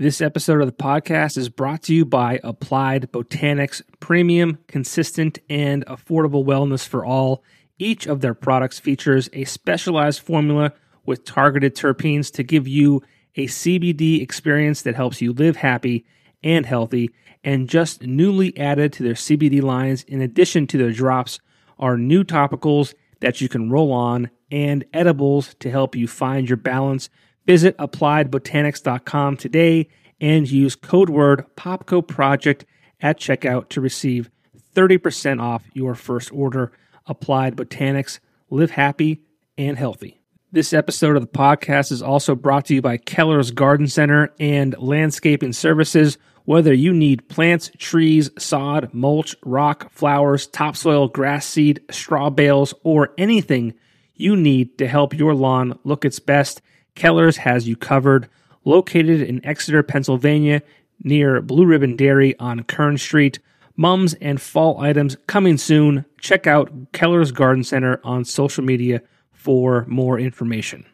This episode of the podcast is brought to you by Applied Botanics, premium, consistent, and affordable wellness for all. Each of their products features a specialized formula with targeted terpenes to give you a CBD experience that helps you live happy and healthy. And just newly added to their CBD lines, in addition to their drops, are new topicals that you can roll on and edibles to help you find your balance. Visit appliedbotanics.com today and use code word POPKO Project at checkout to receive 30% off your first order. Applied Botanics, live happy and healthy. This episode of the podcast is also brought to you by Keller's Garden Center and Landscaping Services. Whether you need plants, trees, sod, mulch, rock, flowers, topsoil, grass seed, straw bales, or anything you need to help your lawn look its best, Keller's has you covered. Located in Exeter, Pennsylvania, near Blue Ribbon Dairy on Kern Street. Mums and fall items coming soon. Check out Keller's Garden Center on social media for more information.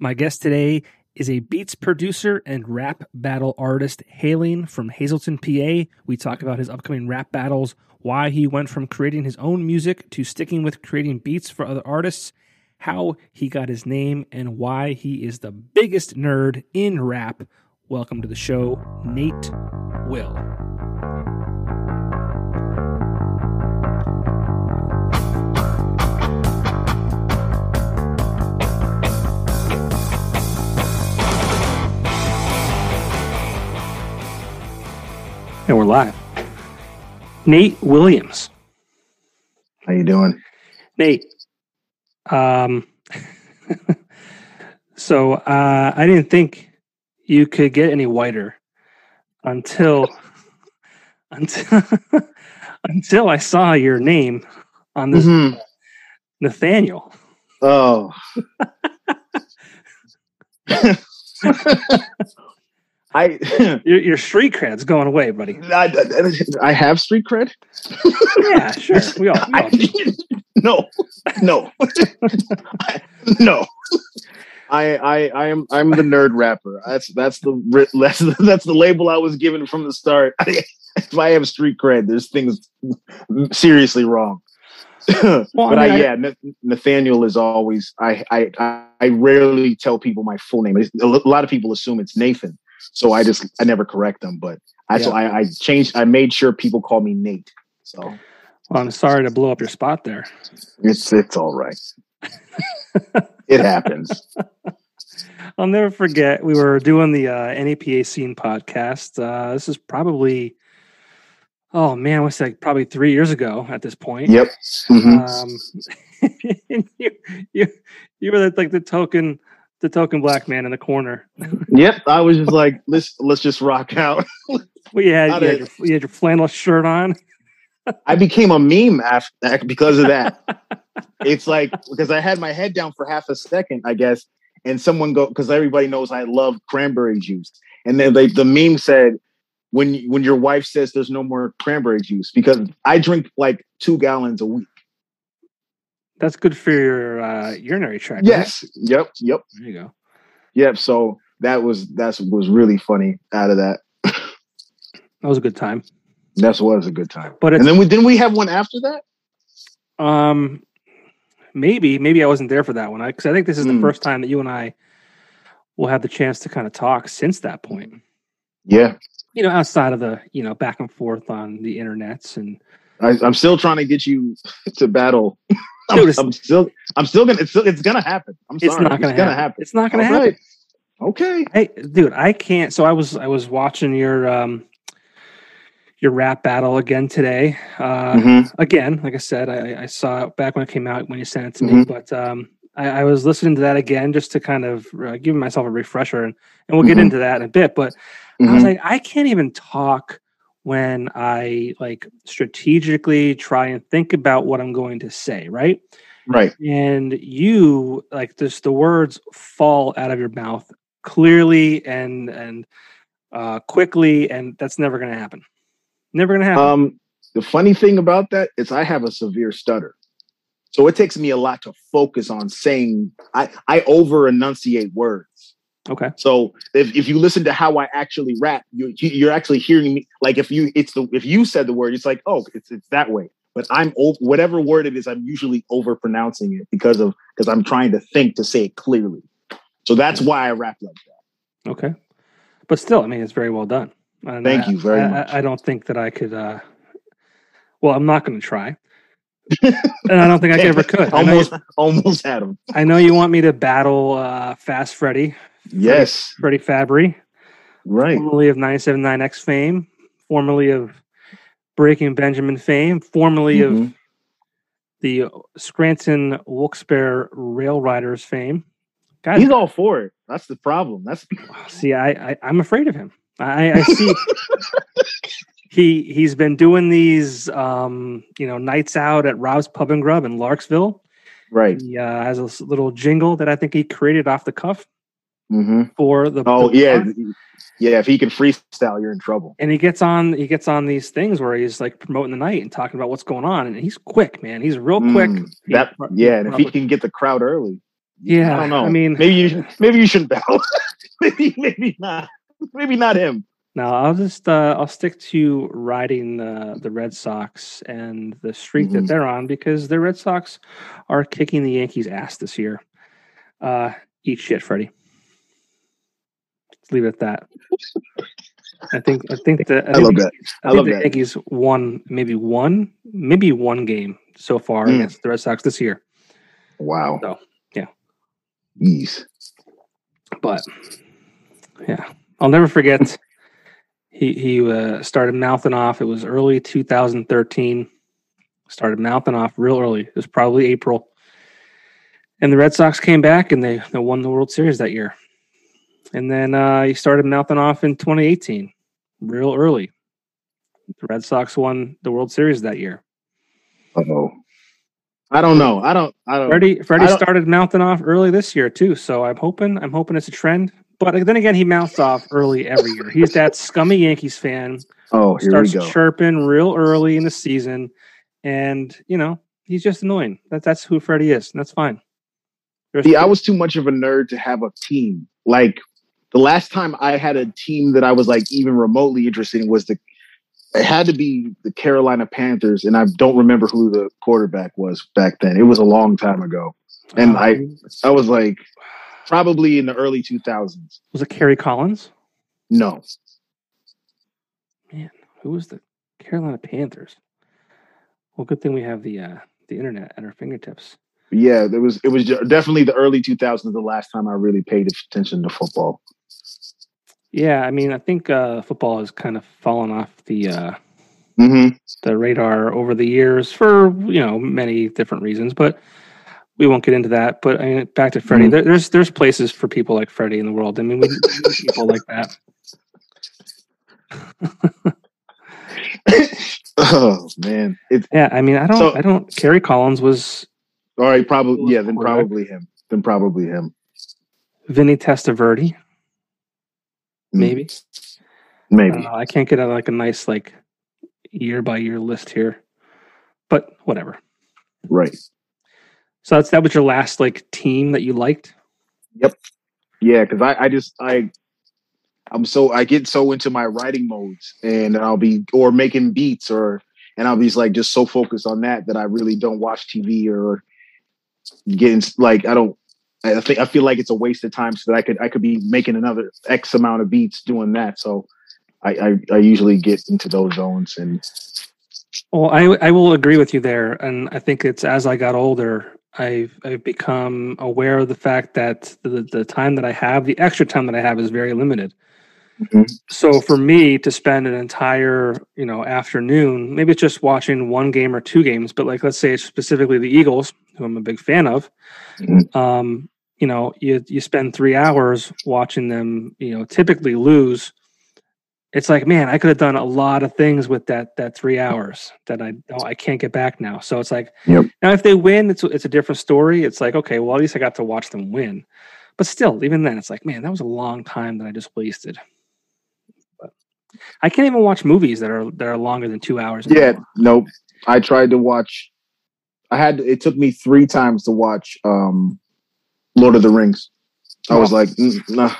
My guest today is a beats producer and rap battle artist hailing from Hazleton, PA. We talk about his upcoming rap battles, why he went from creating his own music to sticking with creating beats for other artists, how he got his name, and why he is the biggest nerd in rap. Welcome to the show, Nate Will. And we're live. Nate Williams. How you doing? Nate. Um so uh I didn't think you could get any whiter until until until I saw your name on this Mhm. Nathaniel. Oh. I, Your, your street cred's going away, buddy. I I have street cred. Yeah, sure. We all, we all I- no, no, no. I, I I am I'm the nerd rapper. That's that's the that's the, that's the label I was given from the start. if I have street cred, there's things seriously wrong. Well, but I I, mean, I- yeah, Na- Nathaniel is always. I, I I I rarely tell people my full name. A lot of people assume it's Nathan, so I just I never correct them. But I so I, I changed. I made sure people call me Nate. So Well, I'm sorry to blow up your spot there. it's it's all right. it happens. I'll never forget. We were doing the uh, NEPA scene podcast. Uh, this is probably, oh man, what's that? Probably three years ago at this point. Yep. Mhm. Um, you, you, you were like the token, the token black man in the corner. Yep. I was just like, let's let's just rock out. Well, you had, you had, your, you had your flannel shirt on. I became a meme after because of that. it's like because I had my head down for half a second, I guess, and someone go because everybody knows I love cranberry juice, and then they, the meme said when when your wife says there's no more cranberry juice because I drink like two gallons a week. That's good for your uh, urinary tract. right? Yes. Yep. Yep. There you go. Yep. So that was that's was really funny out of that. That was a good time. That was a good time. But And then we didn't we have one after that? Um, maybe, maybe I wasn't there for that one. I Because I, think this is the Hmm. first time that you and I will have the chance to kind of talk since that point. Yeah. You know, outside of the you know back and forth on the internets and I, I'm still trying to get you to battle. I'm, Dude, I'm still, I'm still gonna, it's, still, it's gonna happen. I'm sorry, it's not going to happen. happen. It's not to All happen. right. Okay. Hey, dude, I can't. So I was I was watching your um your rap battle again today. Uh, Mhm. again, like I said, I, I saw it back when it came out when you sent it to me, Mhm. but um, I, I was listening to that again just to kind of uh, give myself a refresher, and, and we'll get Mhm. into that in a bit. But I was Mhm. like, I can't even talk when I like strategically try and think about what I'm going to say, right? Right. And you like just the words fall out of your mouth clearly and and uh quickly, and that's never gonna happen. Never gonna happen. Um, the funny thing about that is I have a severe stutter. So it takes me a lot to focus on saying I, I over enunciate words. Okay. So if, if you listen to how I actually rap, you you're actually hearing me. Like if you it's the if you said the word, it's like oh it's it's that way. But I'm over whatever word it is, I'm usually over pronouncing it because of because I'm trying to think to say it clearly. So that's why I rap like that. Okay. But still, I mean, it's very well done. And Thank I- you very I, much. I, I don't think that I could. uh Well, I'm not going to try, and I don't think I ever could. Almost you, almost had him. I know you want me to battle uh Fast Freddy, Yes, Freddy Fabry, right. formerly of 979X fame, formerly of Breaking Benjamin fame, formerly of Mhm. the Scranton Wilkes-Barre Rail Riders fame. Guys, He's all for it. That's the problem. That's see, I, I I'm afraid of him. I, I see. he he's been doing these, um, you know, nights out at Rob's Pub and Grub in Larksville. right. He uh, has a little jingle that I think he created off the cuff hmm for the. Oh the yeah, yeah. If he can freestyle, you're in trouble. and he gets on he gets on these things where he's like promoting the night and talking about what's going on and he's quick man he's real quick Mm, that yeah, and if he can get the crowd early, yeah I don't know. i mean maybe you maybe you shouldn't battle. maybe maybe not. Maybe not him. no i'll just uh i'll stick to riding uh, the red sox and the streak that Mhm. they're on because the red sox are kicking the yankees ass this year uh eat shit freddie leave it at that i think i think the i, I love that. I I love the that. yankees won maybe one maybe one game so far Mm. against the red sox this year Wow. So, yeah. Jeez. but yeah, I'll never forget. He he uh, started mouthing off. It was early 2013. Started mouthing off real early. It was probably April, and the Red Sox came back and they, they won the World Series that year. And then uh, he started mouthing off in 2018, real early. The Red Sox won the World Series that year. Oh. I don't know. I don't. I don't. Freddie Freddie I don't- started mouthing off early this year too, so I'm hoping I'm hoping it's a trend. But then again, he mouths off early every year. He's that scummy Yankees fan Oh, here starts we go. chirping real early in the season, and you know he's just annoying. That that's who Freddie is, and that's fine. There's- See, I was too much of a nerd to have a team. Like the last time I had a team that I was like even remotely interested in was the it had to be the Carolina Panthers, and I don't remember who the quarterback was back then. It was a long time ago. and I- I was like probably in the early two thousands. was it Kerry Collins? No. Man, who was the Carolina Panthers? Well, good thing we have the uh, the internet at our fingertips. Yeah, it was it was definitely the early two thousands the last time I really paid attention to football. Yeah, I mean, I think uh, football has kind of fallen off the uh, hmm the radar over the years for you know many different reasons, but we won't get into that. But I mean, back to Freddie, Mhm. there, there's there's places for people like Freddie in the world. I mean, we need people like that. oh man, it's Yeah, I mean, I don't, So- I don't. Kerry Collins was all right. Probably yeah. Then probably him. Then probably him. Vinny Testaverde, maybe. Maybe. Uh, I can't get a, like a nice like year by year list here, but whatever. right. So that's that was your last like team that you liked. Yep. Yeah, because I, I just I I'm so I get so into my writing modes and I'll be or making beats or and I'll be like just so focused on that that I really don't watch TV or getting like I don't I think I feel like it's a waste of time so that I could I could be making another X amount of beats doing that. So I I, I usually get into those zones and Well, I I will agree with you there, and I think it's as I got older, I've I've become aware of the fact that the the time that I have, the extra time that I have, is very limited. Mhm. So for me to spend an entire you know afternoon, maybe it's just watching one game or two games, but like let's say it's specifically the Eagles, who I'm a big fan of. Mhm. Um, you know, you you spend three hours watching them, you know, typically lose it's like man i could have done a lot of things with that that three hours that i don't i can't get back now so it's like Yep. now if they win it's it's a different story it's like okay well at least i got to watch them win but still even then it's like man that was a long time that i just wasted i can't even watch movies that are that are longer than two hours yeah anymore. nope I tried to watch I had it took me three times to watch um Lord of the Rings. I was Oh. like mm, nah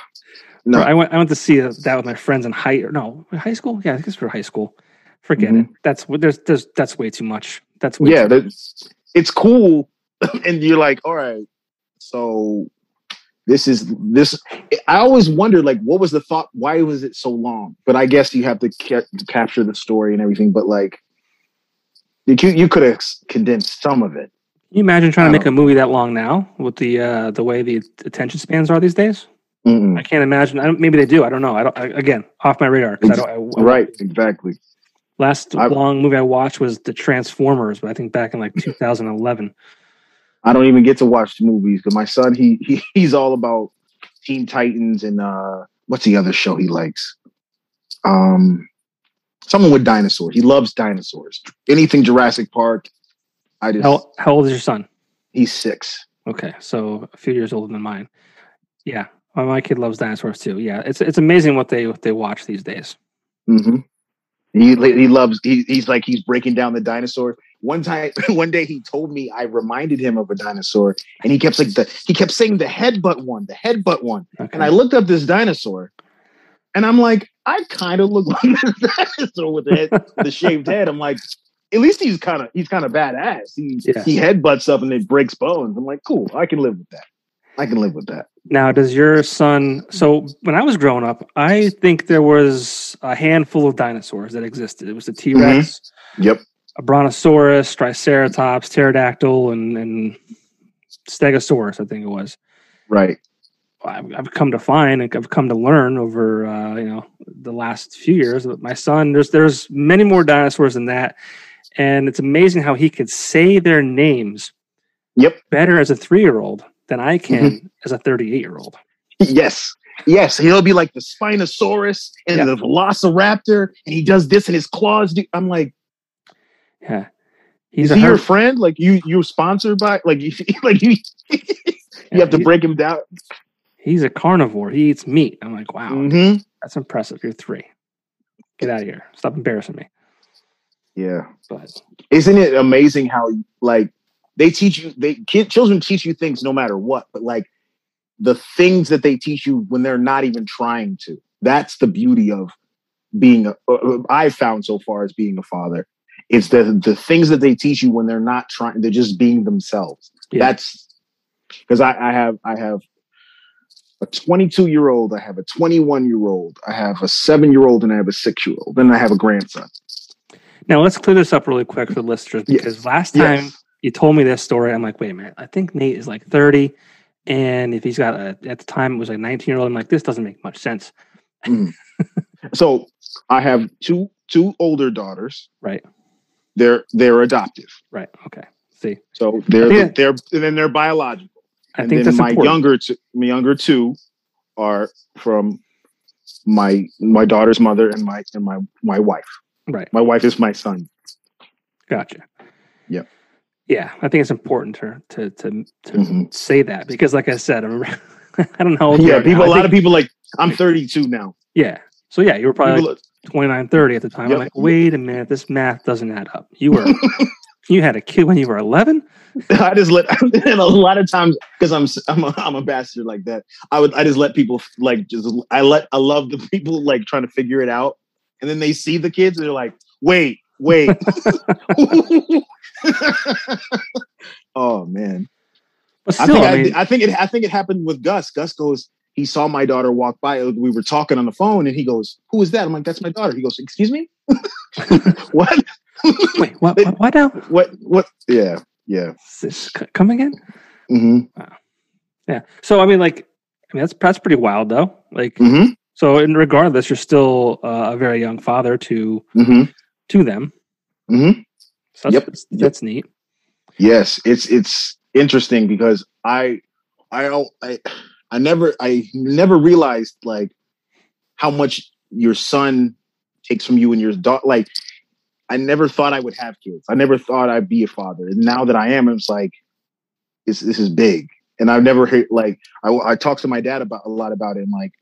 No. I went. I went to see that with my friends in high. No, high school. Yeah, I think it's for high school. Forget Mhm. it. That's there's there's that's way too much. That's way yeah, Too that, it's cool, and you're like, all right, so this is this. I always wondered, like, what was the thought? Why was it so long? But I guess you have to ca- capture the story and everything. But like, you could, you could have condensed some of it. Can you imagine trying I to make a movie that long now with the uh, the way the attention spans are these days? Mm-mm. I can't imagine. I don't, maybe they do. I don't know. I don't. I, again, off my radar. I don't, I, I- Right, exactly. Last long movie I watched was the Transformers, but I think back in like 2011. I don't even get to watch the movies because my son he, he he's all about Teen Titans and uh what's the other show he likes? Um someone with dinosaurs. He loves dinosaurs. Anything Jurassic Park. I just How how old is your son? he's six. Okay, so a few years older than mine. Yeah, my, my kid loves dinosaurs too. Yeah, it's it's amazing what they what they watch these days. Mm-hmm. He he loves he, he's like he's breaking down the dinosaur. One time, one day he told me I reminded him of a dinosaur, and he kept like the he kept saying the headbutt one, the headbutt one. Okay. And I looked up this dinosaur, and I'm like, I kind of look like this dinosaur with the head, the shaved head. I'm like, at least he's kind of he's kind of badass. He Yeah. he headbutts up and it breaks bones. I'm like, cool, I can live with that. I can live with that. Now, does your son? So, when I was growing up, I think there was a handful of dinosaurs that existed. It was the T Rex, mm-hmm. Yep. A Brontosaurus, Triceratops, Pterodactyl, and, and Stegosaurus. I think it was. Right. I've, I've come to find, and I've come to learn over uh, you know the last few years that my son there's there's many more dinosaurs than that, and it's amazing how he could say their names Yep. better as a three year old than I can as a thirty eight year old. Yes. Yes. He'll be like the Spinosaurus and Yeah. the Velociraptor, and he does this and his claws. do- I'm like, Yeah, is he's a he your friend? Like you you sponsored by like you like you you have to break him down. He's a carnivore. He eats meat. I'm like, wow, hmm that's impressive. You're three. Get out of here. Stop embarrassing me. Yeah. But isn't it amazing how like they teach you they kid children teach you things no matter what but like the things that they teach you when they're not even trying to that's the beauty of being a uh, i've found so far as being a father it's the the things that they teach you when they're not trying they're just being themselves Yeah. that's because I, I have i have a 22 year old i have a 21 year old i have a seven year old and i have a six year old and i have a grandson now let's clear this up really quick for the listeners Yes. because last time yes you told me this story, I'm like, wait a minute, I think Nate is like 30. And if he's got a, at the time it was like 19 year old, I'm like, this doesn't make much sense. Mm. so i have two two older daughters Right. They're they're adoptive Right. Okay. See, so they're think- they're and then they're biological I and think then my important. younger two my younger two are from my my daughter's mother and my and my my wife Right. my wife is my son Gotcha. Yep. Yeah. I think it's important to, to, to, to Mhm. say that because like I said, I remember, I don't know. how old you yeah people a I lot of people like i'm 32 now Yeah. So yeah, you were probably like 29, 30 at the time. Yep. I'm like, wait a minute, this math doesn't add up. You were you had a kid when you were 11? I just let and a lot of times because I'm I'm a, I'm a bastard like that. I would I just let people like just I let I love the people like trying to figure it out, and then they see the kids and they're like, wait, wait. oh man, But I think I, I, I think it I think it happened with Gus. Gus goes. He saw my daughter walk by. We were talking on the phone, and he goes, "Who is that?" I'm like, "That's my daughter." He goes, "Excuse me, what? wait, what, what, what now? what? What? Yeah, yeah." Is this c- come again? hmm Yeah. So I mean, like, I mean, that's that's pretty wild, though. Like, hmm so in regardless, you're still uh, a very young father to hmm to them. hmm So that's, Yep. that's, that's neat. Yes, it's it's interesting because I I don't- I I never I never realized like how much your son takes from you and your daughter. Like I never thought I would have kids. I never thought I'd be a father. And now that I am, it's like this this is big. And I've never heard like I I talked to my dad about a lot about it. And like,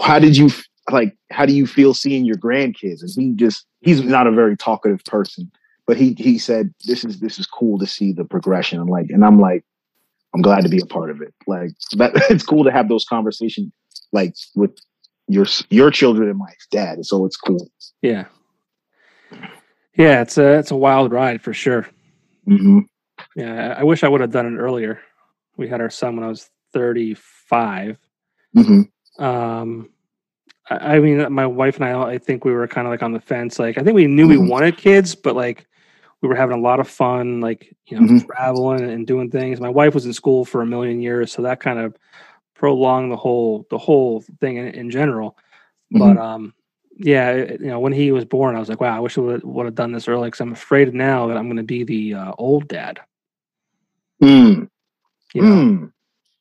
how did you like? How do you feel seeing your grandkids? And he just he's not a very talkative person but he he said this is this is cool to see the progression and like and i'm like i'm glad to be a part of it like that it's cool to have those conversations like with your your children and my dad. So it's cool. Yeah. Yeah, it's a it's a wild ride for sure. hmm Yeah, I wish I would have done it earlier. We had our son when I was 35. hmm Um, I, I mean, my wife and I, I think we were kind of like on the fence. Like, I think we knew we Mhm. wanted kids, but like, we were having a lot of fun, like you know, Mhm. traveling and doing things. My wife was in school for a million years, so that kind of prolonged the whole the whole thing in, in general. But um, yeah, you know, when he was born, I was like, wow, I wish I would would have done this early because I'm afraid now that I'm going to be the uh, old dad. Mm. You know, Mm.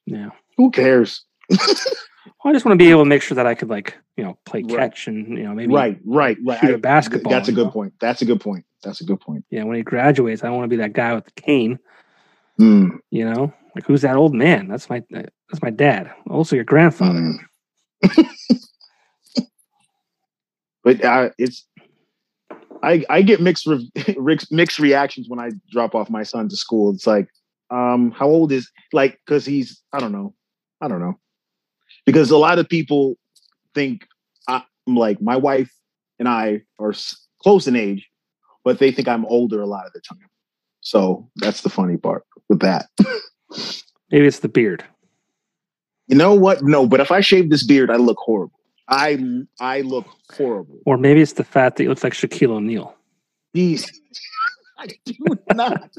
yeah. Who cares? Well, I just want to be able to make sure that I could like you know play Right. catch and you know maybe Right, right, right. shoot a I- basketball, That's a good know? point. That's a good point. That's a good point. Yeah, when he graduates, I want to be that guy with the cane. Mm. You know, like who's that old man? That's my that's my dad. Also your grandfather. Mm. but uh, it's I I get mixed re- mixed mixed reactions when I drop off my son to school. It's like, um, how old is like because he's I don't know, I don't know, because a lot of people think I'm like my wife and I are close in age, but they think I'm older a lot of the time. So that's the funny part with that. Maybe it's the beard. You know what? No, but if I shave this beard, I look horrible. I I look horrible. Or maybe it's the fact that he looks like Shaquille O'Neal. Jeez. I do not.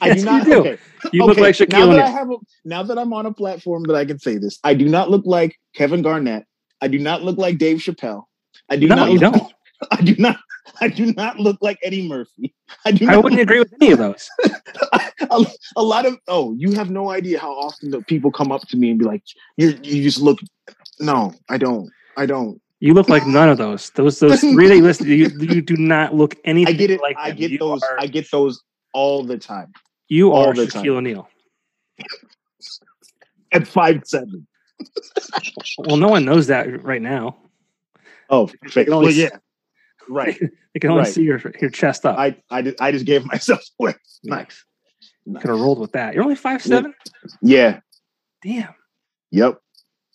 I Yes, do not. you do. Okay. You look like Shaquille now that I have a, now that I'm on a platform that I can say this, I do not look like Kevin Garnett. I do not look like Dave Chappelle. I do No, not. you look, don't. I do not. I do not look like Eddie Murphy. I do I wouldn't agree with any of those. a, a lot of oh, you have no idea how often the people come up to me and be like, "You you just look." No, I don't. I don't. You look like none of those. Those those three that you listed, you, you do not look anything I get it. like I them. get you those. Are, I get those all the time. You all are Shaquille time. O'Neal. At five seven. Well, no one knows that right now. Oh, fake. Well, yeah. Right. They can only Right. see your your chest up. I I just, I just gave myself away. Nice. Could have rolled with that. You're only five seven. Yeah. Damn, Yep.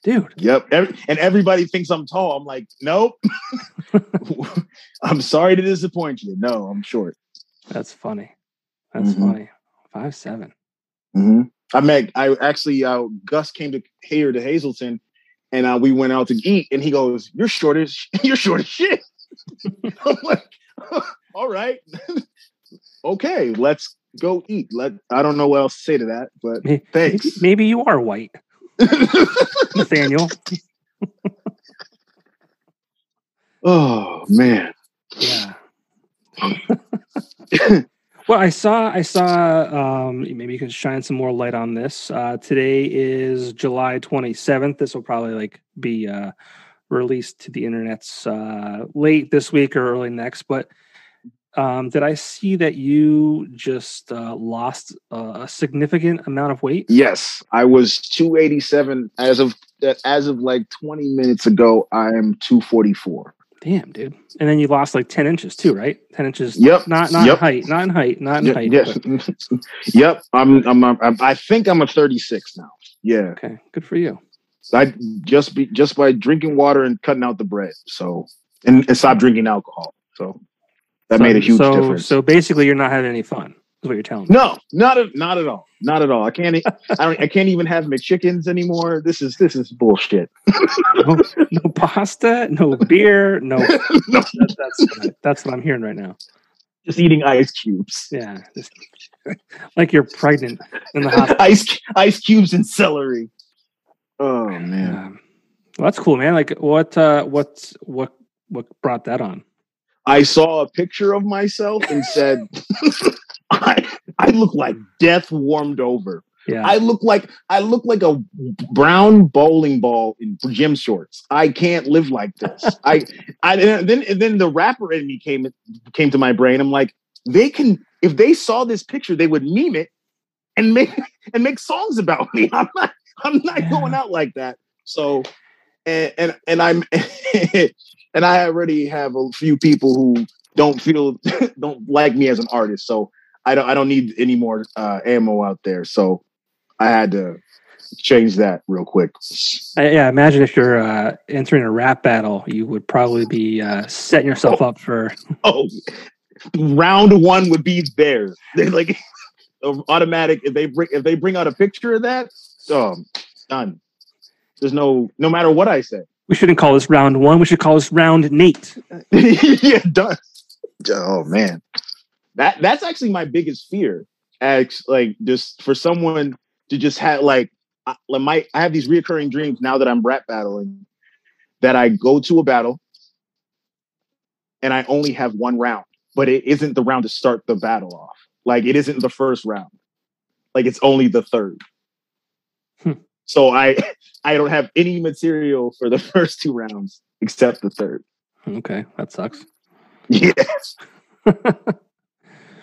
dude. Yep. Every, and everybody thinks I'm tall. I'm like, nope. I'm sorry to disappoint you. No, I'm short. That's funny. That's Mhm. funny. Five seven. hmm I met. I actually. Uh, Gus came to here to Hazleton, and uh, we went out to eat. And he goes, "You're short as you're short as shit." I'm like, "All right, okay, let's go eat." Let I don't know what else to say to that, but Maybe, thanks. maybe you are white, Nathaniel. oh man. Yeah. Well, I saw. I saw. Um, maybe you can shine some more light on this. Uh, today is July twenty seventh. This will probably like be uh, released to the internet's uh, late this week or early next. But um, did I see that you just uh, lost a significant amount of weight? Yes, I was 287 as of as of like 20 minutes ago. I am 244. Damn, dude. And then you lost like ten inches too, right? Ten inches. Yep. Not not Yep. in height. Not in height. Not in Yeah, height. yes. but- yep. I'm, I'm, I'm. I think I'm a 36 now. Yeah. okay. Good for you. I just be just by drinking water and cutting out the bread. So and, and stop drinking alcohol. So that So- made a huge so, difference. So basically, you're not having any fun. Is what you're telling me. no, not at, not at all. Not at all. I can't. I don't. I can't even have McChickens anymore. This is this is bullshit. No, no pasta, no beer, no. no, That, that's what I- that's what I'm hearing right now. just eating ice cubes. Yeah, just, like you're pregnant in the hospital. ice ice cubes and celery. Oh man. Um, well, that's cool, man. Like, what, uh, what, what, what brought that on? I saw a picture of myself and said, I, I look like hmm. death warmed over. Yeah, I look like I look like a brown bowling ball in gym shorts. I can't live like this. I, I then then the rapper in me came came to my brain. I'm like, they can if they saw this picture, they would meme it and make and make songs about me. I'm not I'm not Yeah. going out like that. So and and, and I'm and I already have a few people who don't feel don't like me as an artist. So I don't I don't need any more uh, ammo out there. So I had to change that real quick. Uh, yeah, imagine if you're uh, entering a rap battle, you would probably be uh, setting yourself up for. Oh, round one would be theirs. They're like automatic. If they bring if they bring out a picture of that, oh, done. There's no no matter what I say. We shouldn't call this round one. We should call this round Nate. yeah, done. Oh man, that that's actually my biggest fear. As like just for someone to just have like I, like my I have these reoccurring dreams now that I'm rap battling that I go to a battle and I only have one round, but it isn't the round to start the battle off. Like it isn't the first round. Like it's only the third. Hmm. So I I don't have any material for the first two rounds except the third. Okay, that sucks. Yeah.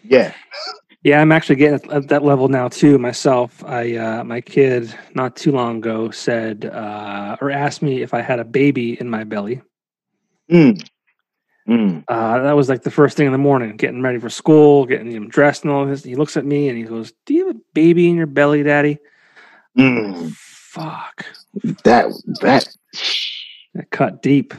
Yeah. Yeah, I'm actually getting at that level now too myself. I uh, my kid not too long ago said uh, or asked me if I had a baby in my belly. Mm. Mm. Uh, that was like the first thing in the morning, getting ready for school, getting him dressed and all this. He looks at me and he goes, "Do you have a baby in your belly, Daddy?" Mm. Fuck. That that that cut deep.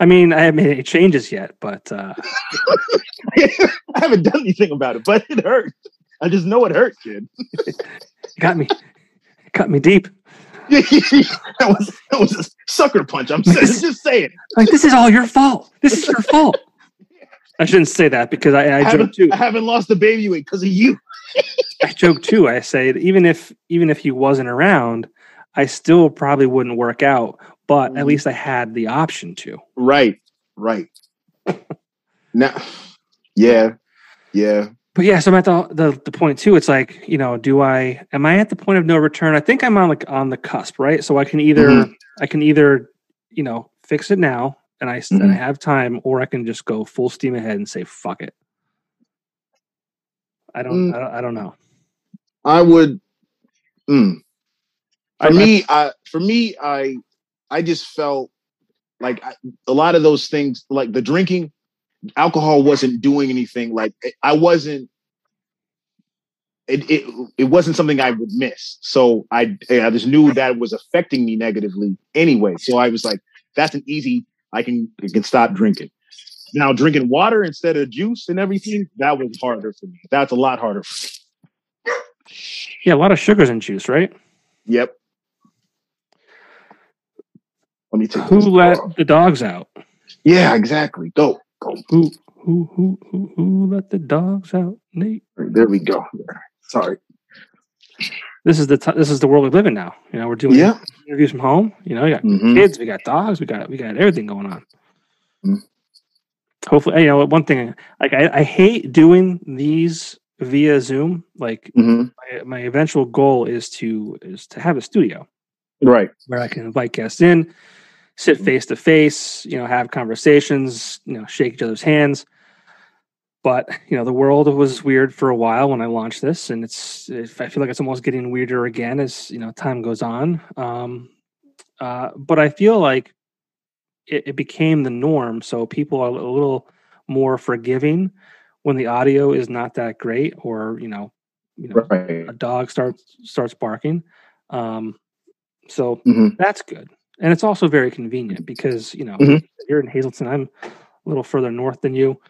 I mean, I haven't made any changes yet, but uh... I haven't done anything about it, but it hurt. I just know it hurt, kid. it got me. It cut me deep. that was that was a sucker punch. I'm saying, just saying. Like this is all your fault. This is your fault. I shouldn't say that because I, I, I joke too. I haven't lost the baby weight because of you. I joke too. I say even if even if he wasn't around, I still probably wouldn't work out. But at least I had the option to. Right. Right. now, yeah, yeah. But yeah, so I'm at the, the the point too. It's like you know, do I am I at the point of no return? I think I'm on like on the cusp, right? So I can either mm-hmm. I can either you know fix it now and I mm-hmm. and I have time, or I can just go full steam ahead and say fuck it. I don't. Mm. I don't, I don't know. I would. Mm. For I, me, I, for me, I I just felt like I, a lot of those things, like the drinking, alcohol wasn't doing anything. Like I wasn't. It, it it wasn't something I would miss. So I I just knew that was affecting me negatively anyway. So I was like, that's an easy. I can I can stop drinking. Now drinking water instead of juice and everything that was harder for me. That's a lot harder. for me. Yeah, a lot of sugars in juice, right? Yep. Let me take who let the dogs out. Yeah, exactly. Go, go. Who, who, who, who, who let the dogs out? Nate. There we go. Sorry. This is the t- this is the world we live in now. You know, we're doing yeah. interviews from home. You know, we got mm-hmm. kids, we got dogs, we got we got everything going on. Mm-hmm. Hopefully, you know, one thing like I, I hate doing these via Zoom. Like mm-hmm. my, my eventual goal is to is to have a studio, right, where I can invite guests in sit face to face, you know, have conversations, you know, shake each other's hands. But you know, the world was weird for a while when I launched this, and it's I feel like it's almost getting weirder again as you know time goes on. Um, uh, but I feel like it, it became the norm, so people are a little more forgiving when the audio is not that great, or you know, you know, right. a dog starts starts barking. Um, so mm-hmm. that's good and it's also very convenient because you know mm-hmm. you're in Hazleton. I'm a little further north than you,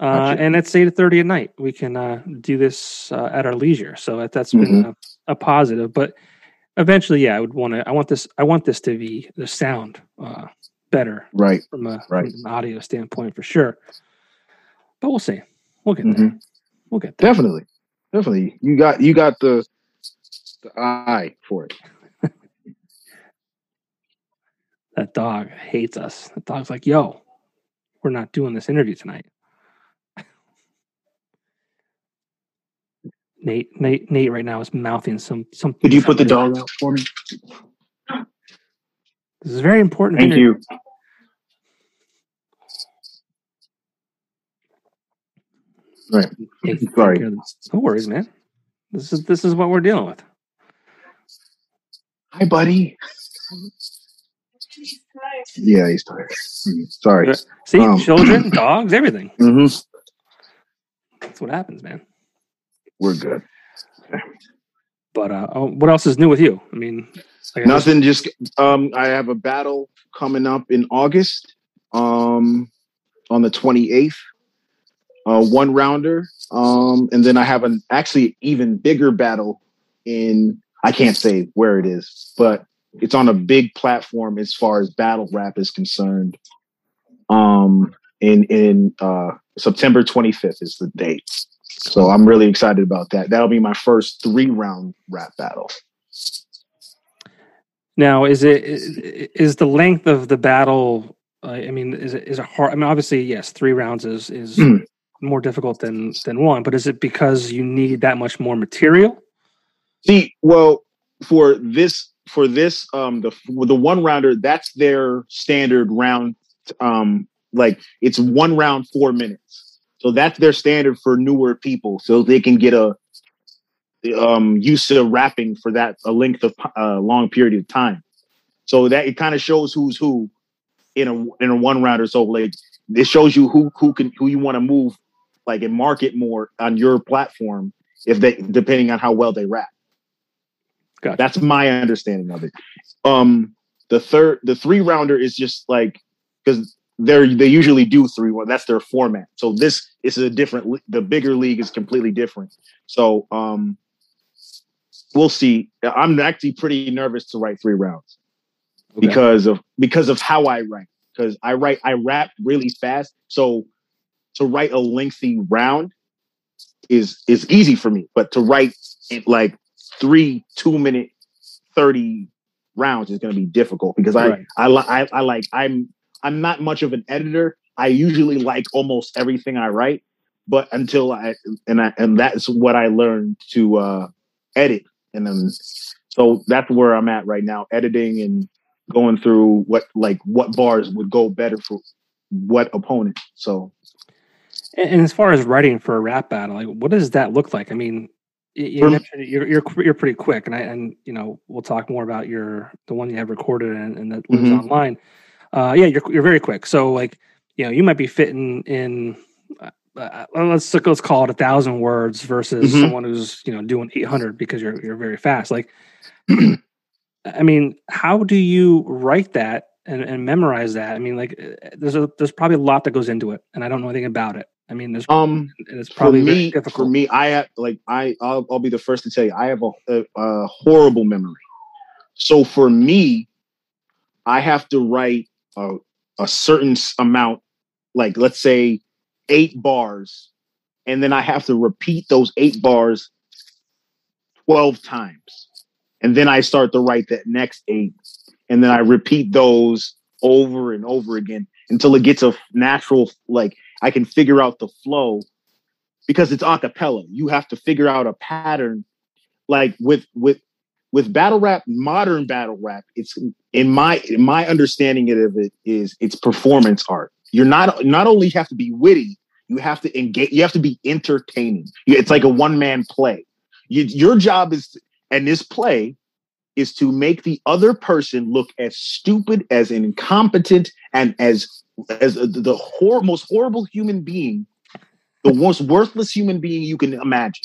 uh, and it's eight thirty at night. We can uh, do this uh, at our leisure, so that, has mm-hmm. been a, a, positive. But eventually, yeah, I would want to. I want this. I want this to be the sound uh, better, right, from a right. From an audio standpoint for sure. But we'll see. We'll get mm-hmm. there. We'll get there. Definitely, definitely. You got you got the the eye for it. That dog hates us. The dog's like, yo, we're not doing this interview tonight. Nate, Nate, Nate, right now is mouthing some some. Could you put the dog out for me? This is very important. Thank interview. you. Right. Hey, Sorry. No worries, man. This is this is what we're dealing with. Hi, buddy. Yeah, he's tired. Mm, sorry. See, um, children, dogs, everything. Mm-hmm. That's what happens, man. We're good. But uh, oh, what else is new with you? I mean, like nothing. Just um, I have a battle coming up in August, um, on the twenty eighth. Uh, one rounder, um, and then I have an actually even bigger battle in I can't say where it is, but it's on a big platform as far as battle rap is concerned. Um, in in uh, September 25th is the date. So I'm really excited about that. That'll be my first three round rap battle. Now, is it is the length of the battle? Uh, I mean, is it is it hard? I mean, obviously, yes, three rounds is is mm. more difficult than than one. But is it because you need that much more material? See, well, for this for this um the the one rounder, that's their standard round. Um, like it's one round four minutes, so that's their standard for newer people, so they can get a um used to rapping for that a length of uh, long period of time. So that it kind of shows who's who in a in a one rounder. So like it shows you who who can who you want to move like and market more on your platform if they depending on how well they rap. Gotcha. That's my understanding of it. Um the third the three rounder is just like because they're they usually do three one. That's their format. So this is a different. The bigger league is completely different. So um, we'll see. I'm actually pretty nervous to write three rounds okay. because of because of how I write. Because I write I rap really fast, so to write a lengthy round is is easy for me. But to write like three two minute thirty rounds is going to be difficult because right. I, I I I like I'm I'm not much of an editor. I usually like almost everything I write, but until I and I and that's what I learned to uh, edit, and then so that's where I'm at right now, editing and going through what like what bars would go better for what opponent. So, and, and as far as writing for a rap battle, like what does that look like? I mean, you mentioned you're, you're you're pretty quick, and I and you know we'll talk more about your the one you have recorded and, and that lives mm-hmm. online uh, yeah, you're you're very quick. So like, you know, you might be fitting in. Uh, uh let's let's call it a thousand words versus mm-hmm. someone who's you know doing 800 because you're you're very fast. Like, I mean, how do you write that and, and memorize that? I mean, like, uh, there's a there's probably a lot that goes into it, and I don't know anything about it. I mean, there's um, it's probably for me. For me, I have like I I'll, I'll be the first to tell you I have a, a, a horrible memory. So for me, I have to write a, a certain amount, like let's say eight bars, and then I have to repeat those eight bars 12 times. And then I start to write that next eight. And then I repeat those over and over again until it gets a natural, like I can figure out the flow because it's a cappella. You have to figure out a pattern like with with with battle rap, modern battle rap, it's in my in my understanding of it is it's performance art. You're not not only have to be witty, you have to engage. You have to be entertaining. It's like a one man play. You, your job is, and this play is to make the other person look as stupid, as incompetent, and as as uh, the hor- most horrible human being, the most worthless human being you can imagine.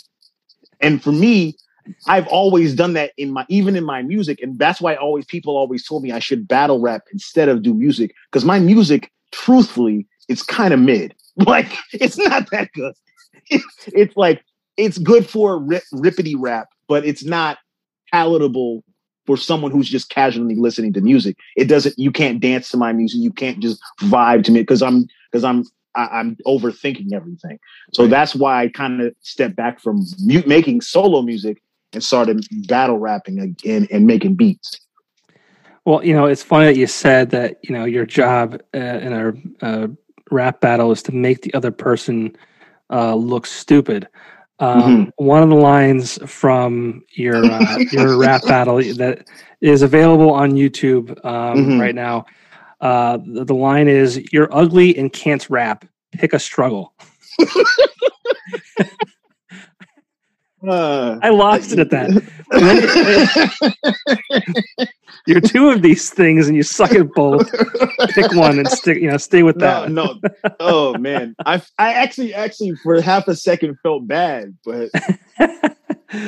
And for me, I've always done that in my even in my music, and that's why always people always told me I should battle rap instead of do music because my music, truthfully, it's kind of mid. Like it's not that good. It's, it's like it's good for rip, rippity rap, but it's not palatable for someone who's just casually listening to music. It doesn't. You can't dance to my music. You can't just vibe to me because I'm because I'm I, am overthinking everything. So right. that's why I kind of stepped back from mute making solo music and started battle rapping again and making beats. Well, you know, it's funny that you said that, you know, your job uh, in a uh, rap battle is to make the other person uh, look stupid. Um, mm-hmm. One of the lines from your uh, your rap battle that is available on YouTube um, mm-hmm. right now. Uh, the, the line is, "You're ugly and can't rap. Pick a struggle." Uh, I lost it at that. You're two of these things, and you suck at both. Pick one and stick. You know, stay with that. No, no. Oh man, I I actually actually for half a second felt bad, but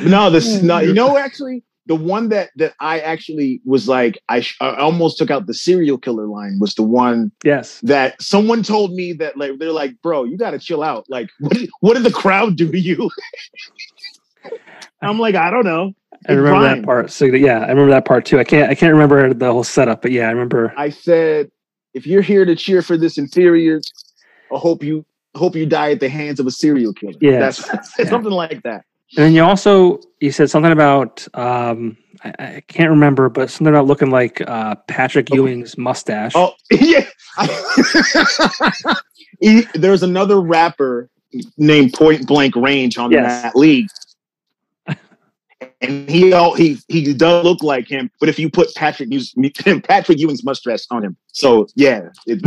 no, this no. You know, actually, the one that that I actually was like, I, sh- I almost took out the serial killer line was the one. Yes. That someone told me that like they're like, bro, you got to chill out. Like, what did, what did the crowd do to you? I'm like, I don't know. I remember that part. So yeah, I remember that part too. I can't I can't remember the whole setup, but yeah, I remember. I said, if you're here to cheer for this inferior, I hope you hope you die at the hands of a serial killer. Yeah, that's yeah. something like that. And then you also you said something about um, I, I, can't remember, but something about looking like uh, Patrick oh. Ewing's mustache. Oh yeah. There's another rapper named Point Blank Range on yes. that league and he he he does look like him. But if you put Patrick Patrick Ewing's mustache on him, so yeah, it,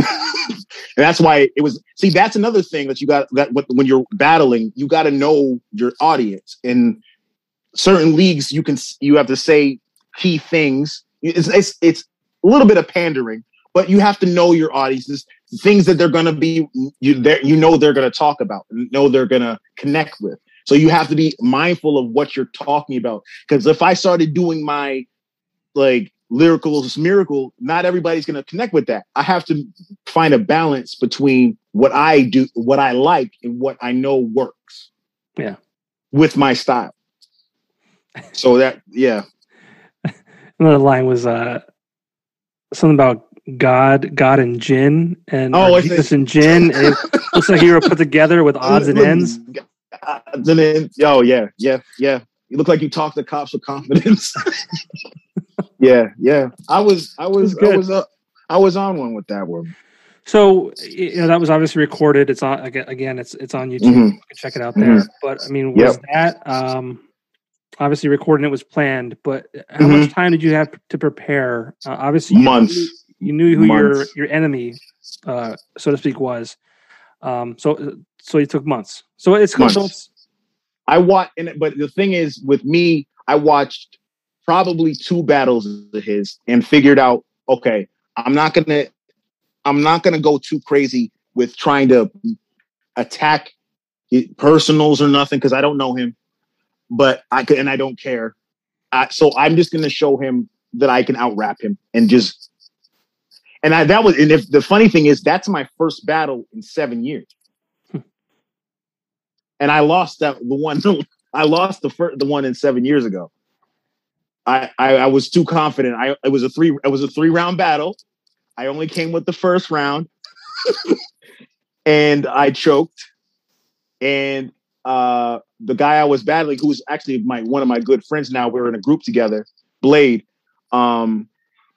that's why it was. See, that's another thing that you got that when you're battling, you got to know your audience. In certain leagues, you can you have to say key things. It's it's, it's a little bit of pandering, but you have to know your audiences, things that they're going to be you you know they're going to talk about, know they're going to connect with. So you have to be mindful of what you're talking about. Because if I started doing my like lyrical miracle, not everybody's going to connect with that. I have to find a balance between what I do, what I like, and what I know works. Yeah. With my style. So that, yeah. Another line was uh something about God, God and Jin, and oh, Jesus and Jin. it looks like you were put together with odds and ends. Uh, then, oh yeah, yeah, yeah. You look like you talk to cops with confidence. yeah, yeah. I was, I was, was I was up. I was on one with that one. So you know that was obviously recorded. It's on again. It's it's on YouTube. Mm-hmm. You can check it out there. Mm-hmm. But I mean, was yep. that um, obviously recording? It was planned, but how mm-hmm. much time did you have to prepare? Uh, obviously, months. You knew, you knew who months. your your enemy, uh, so to speak, was. Um, so so it took months. So it's months. I watched, but the thing is, with me, I watched probably two battles of his and figured out, okay, I'm not gonna, I'm not gonna go too crazy with trying to attack personals or nothing because I don't know him, but I could, and I don't care. I, so I'm just gonna show him that I can out rap him and just, and I, that was, and if the funny thing is, that's my first battle in seven years and I lost that the one. I lost the first, the one in seven years ago. I, I, I was too confident. I it was a three it was a three round battle. I only came with the first round, and I choked. And uh, the guy I was battling, who's actually my one of my good friends now, we are in a group together, Blade. Um,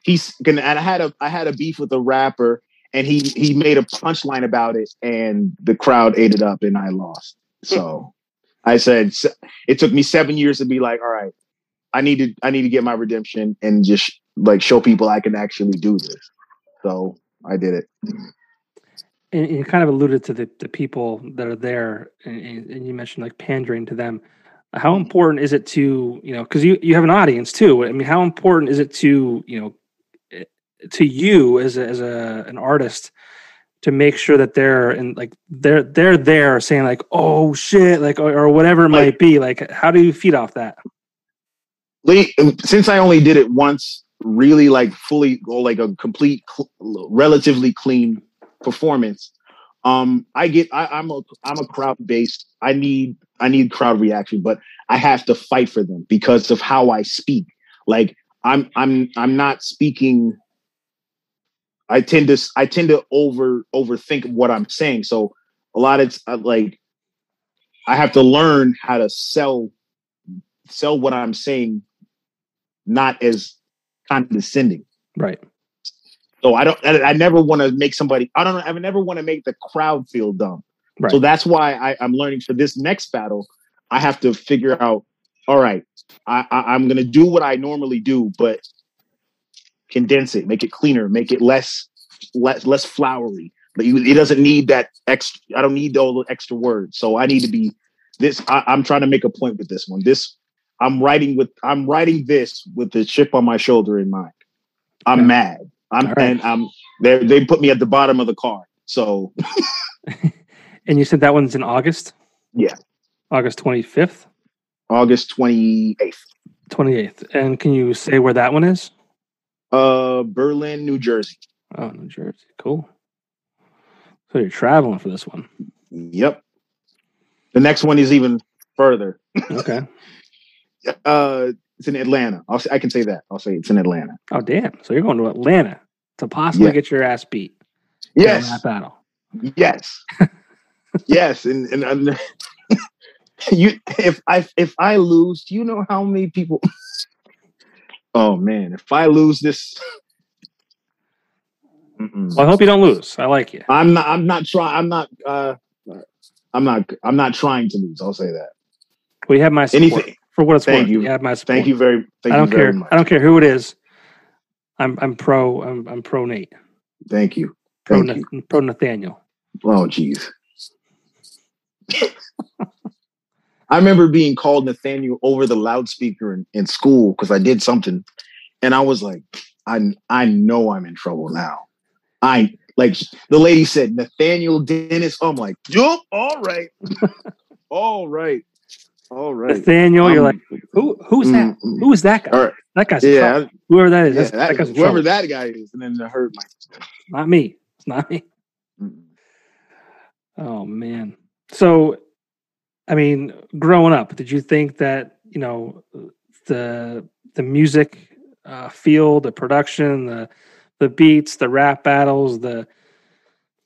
he's. And I had a I had a beef with a rapper, and he he made a punchline about it, and the crowd ate it up, and I lost. So I said it took me seven years to be like, all right, I need to I need to get my redemption and just like show people I can actually do this. So I did it. And you kind of alluded to the, the people that are there, and, and you mentioned like pandering to them. How important is it to you know because you you have an audience too? I mean, how important is it to you know eh, to you as a, as a an artist to make sure that they're and like they're they're there saying like oh shit like or, or whatever it like, might be. Like how do you feed off that? Lee, since i only did it once really like fully or like a complete relatively clean performance um i get I, i'm a i'm a crowd based i need i need crowd reaction but i have to fight for them because of how i speak. Like i'm i'm i'm not speaking I tend to I tend to over overthink what I'm saying. So a lot of uh, like I have to learn how to sell sell what I'm saying, not as condescending. Right. So I don't. I, I never want to make somebody. I don't. I never want to make the crowd feel dumb. Right. So that's why I, I'm learning for this next battle. I have to figure out. All right, I, I, I'm going to do what I normally do, but condense it, make it cleaner, make it less less less flowery. But you, it doesn't need that extra. I don't need all the extra words. So I need to be this. I, I'm trying to make a point with this one. This I'm writing with. I'm writing this with the chip on my shoulder in mind. I'm okay. mad. I'm right. and I'm. They they put me at the bottom of the car. So. and you said that one's in August. Yeah. August 25th. August twenty eighth. Twenty eighth. And can you say where that one is? Uh, Berlin, New Jersey. Oh, New Jersey. Cool. So you're traveling for this one. Yep. The next one is even further. Okay. Uh, it's in Atlanta. I'll, I can say that. I'll say it's in Atlanta. Oh, damn. So you're going to Atlanta to possibly Yeah. get your ass beat. Yes. that battle. Yes. yes. And, and, and you, if I, if I lose, do you know how many people? Oh man, if I lose this, Well, I hope you don't lose. I like you. I'm not. I'm not trying. I'm not. Uh, I'm not. I'm not trying to lose. I'll say that. We have my support. Anything. For what it's Thank worth. you. You have my support. Thank you very. Thank I don't you very care. much. I don't care who it is. I'm I'm pro. I'm I'm pro Nate. Thank you. Pro Thank Na- you. pro Nathaniel. Oh, jeez. I remember being called Nathaniel over the loudspeaker in, in school because I did something, and I was like, I I know I'm in trouble now. I like the lady said Nathaniel Dennis. I'm like, yup, all right, all right, all right. Nathaniel, you're Um, like, who who's that? mm, mm. Who is that guy? All right. That guy's Yeah, trouble. whoever that is. yeah, that, that- guy's whoever trouble. that guy is, and then I heard my. Not me. It's not me. Mm. Oh man. So, I mean, growing up, did you think that you know the the music uh, field, the production, the the beats, the rap battles, the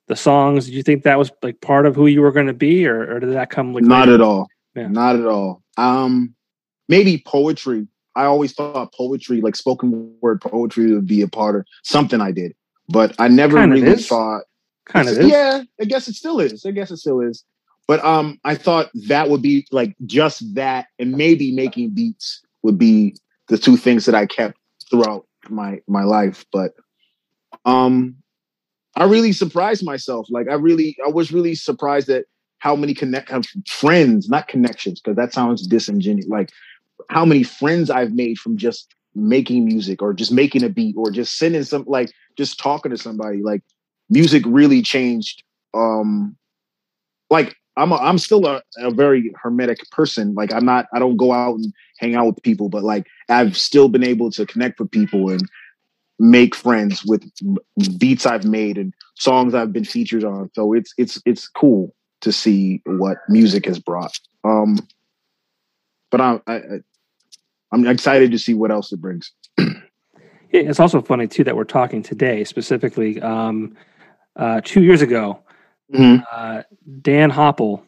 the songs? Did you think that was like part of who you were going to be, or, or did that come like Not later? at all. Yeah. Not at all. Um, maybe poetry. I always thought poetry, like spoken word poetry, would be a part of something I did, but I never Kind really thought. Kind of is. Yeah, I guess it still is. I guess it still is. But um, I thought that would be like just that, and maybe making beats would be the two things that I kept throughout my my life. But um, I really surprised myself. Like I really, I was really surprised at how many connect friends, not connections, because that sounds disingenuous. Like how many friends I've made from just making music or just making a beat or just sending some like just talking to somebody. Like music really changed. Um, like I'm a, I'm still a, a very hermetic person. Like I'm not I don't go out and hang out with people, but like I've still been able to connect with people and make friends with beats I've made and songs I've been featured on. So it's it's it's cool to see what music has brought. Um, but I'm I, I'm excited to see what else it brings. Yeah, It's also funny too that we're talking today specifically. Um, uh, two years ago, uh, Dan Hopple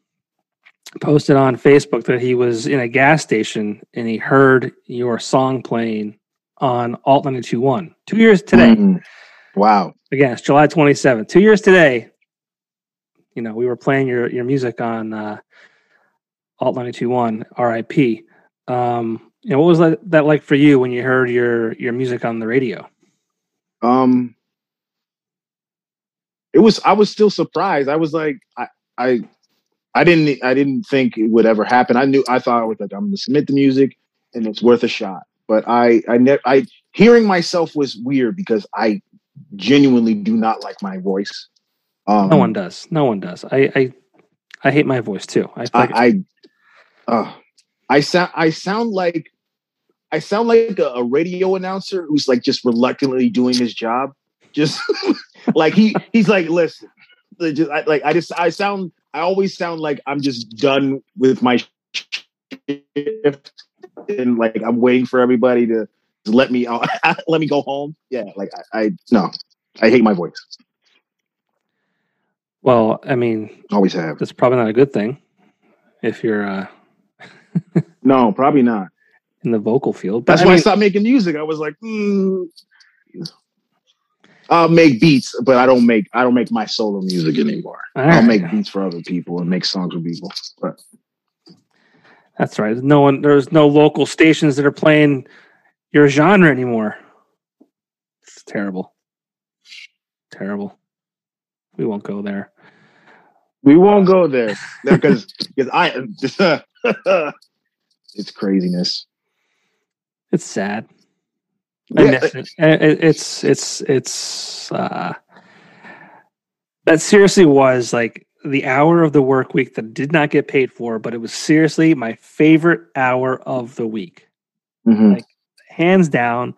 posted on Facebook that he was in a gas station and he heard your song playing on Alt 921. Two years today. Mm. Wow. Again, it's July 27th. Two years today. You know, we were playing your, your music on uh, Alt 921, RIP. Um, you know, what was that, that like for you when you heard your, your music on the radio? Um, it was. I was still surprised. I was like, I, I, I didn't. I didn't think it would ever happen. I knew. I thought I was like, I'm going to submit the music, and it's worth a shot. But I, I never. I hearing myself was weird because I genuinely do not like my voice. Um, No one does. No one does. I I, I hate my voice too. I, I, I, uh, I sound. I sound like. I sound like a, a radio announcer who's like just reluctantly doing his job. Just like he he's like, listen, like, just, I, like I just I sound I always sound like I'm just done with my shift and like I'm waiting for everybody to let me out, let me go home. Yeah, like I, I no, I hate my voice. well, I mean, Always have. that's probably not a good thing if you're uh, No, probably not. in the vocal field. But That's I why I stopped making music. I was like, mm. I'll make beats, but I don't make I don't make my solo music anymore. all I'll make beats for other people and make songs for people. But That's right. No one. There's no local stations that are playing your genre anymore. It's terrible. Terrible. We won't go there. we won't go there because because I it's craziness. It's sad. I Yeah, it- It's it's it's uh that seriously was like the hour of the work week that did not get paid for, but it was seriously my favorite hour of the week. Mhm. Like, Hands down.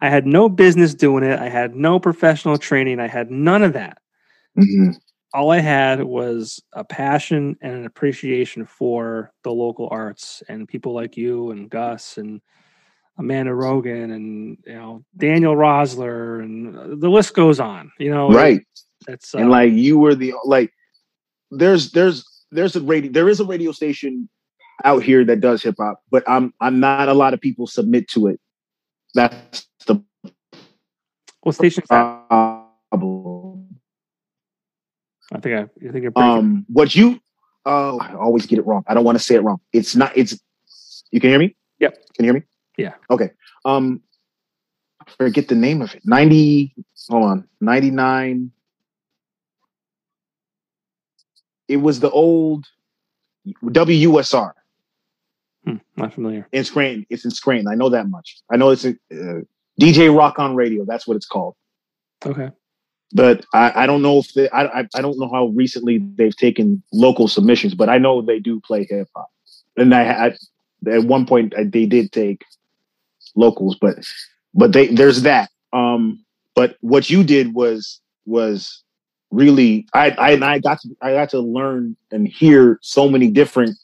I had no business doing it. I had no professional training. I had none of that. Mhm. All I had was a passion and an appreciation for the local arts and people like you and Gus and Amanda Rogan and you know Daniel Rosler and uh, the list goes on. You know, Right. That's uh, and like you were the like there's there's there's a radio there is a radio station out here that does hip hop, but I'm I'm not a lot of people submit to it. That's the what station? problem. I think I, I think you're. Um, what you? Oh, I always get it wrong. I don't want to say it wrong. It's not. It's. You can hear me. Yep. Can you hear me? Yeah. Okay. Um, forget the name of it. Ninety. Hold on. Ninety nine. It was the old WUSR Hmm, not familiar. in Scranton. It's in Scranton. I know that much. I know it's a uh, DJ Rock on Radio. That's what it's called. Okay. but I, I don't know if they, I, I I don't know how recently they've taken local submissions, but I know they do play hip hop, and I had at one point I, they did take locals, but but they there's that. Um, but what you did was was really I I I got to I got to learn and hear so many different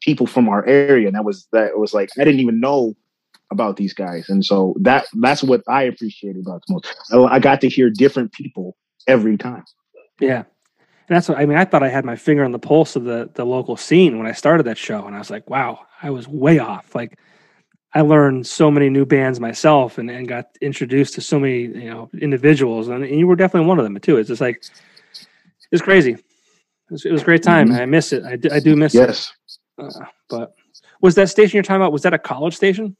people from our area, and that was that was like I didn't even know about these guys, and so that that's what I appreciated about the most. I, I got to hear different people every time. Yeah. And that's what I mean. I thought I had my finger on the pulse of the the local scene when I started that show, and I was like, "Wow, I was way off." Like, I learned so many new bands myself, and, and got introduced to so many you know individuals, and, and you were definitely one of them too. It's just like it's crazy. It was, it was a great time. Mhm. I miss it. I do, I do miss it. Yes, Uh, but was that station you're talking about? Was that a college station?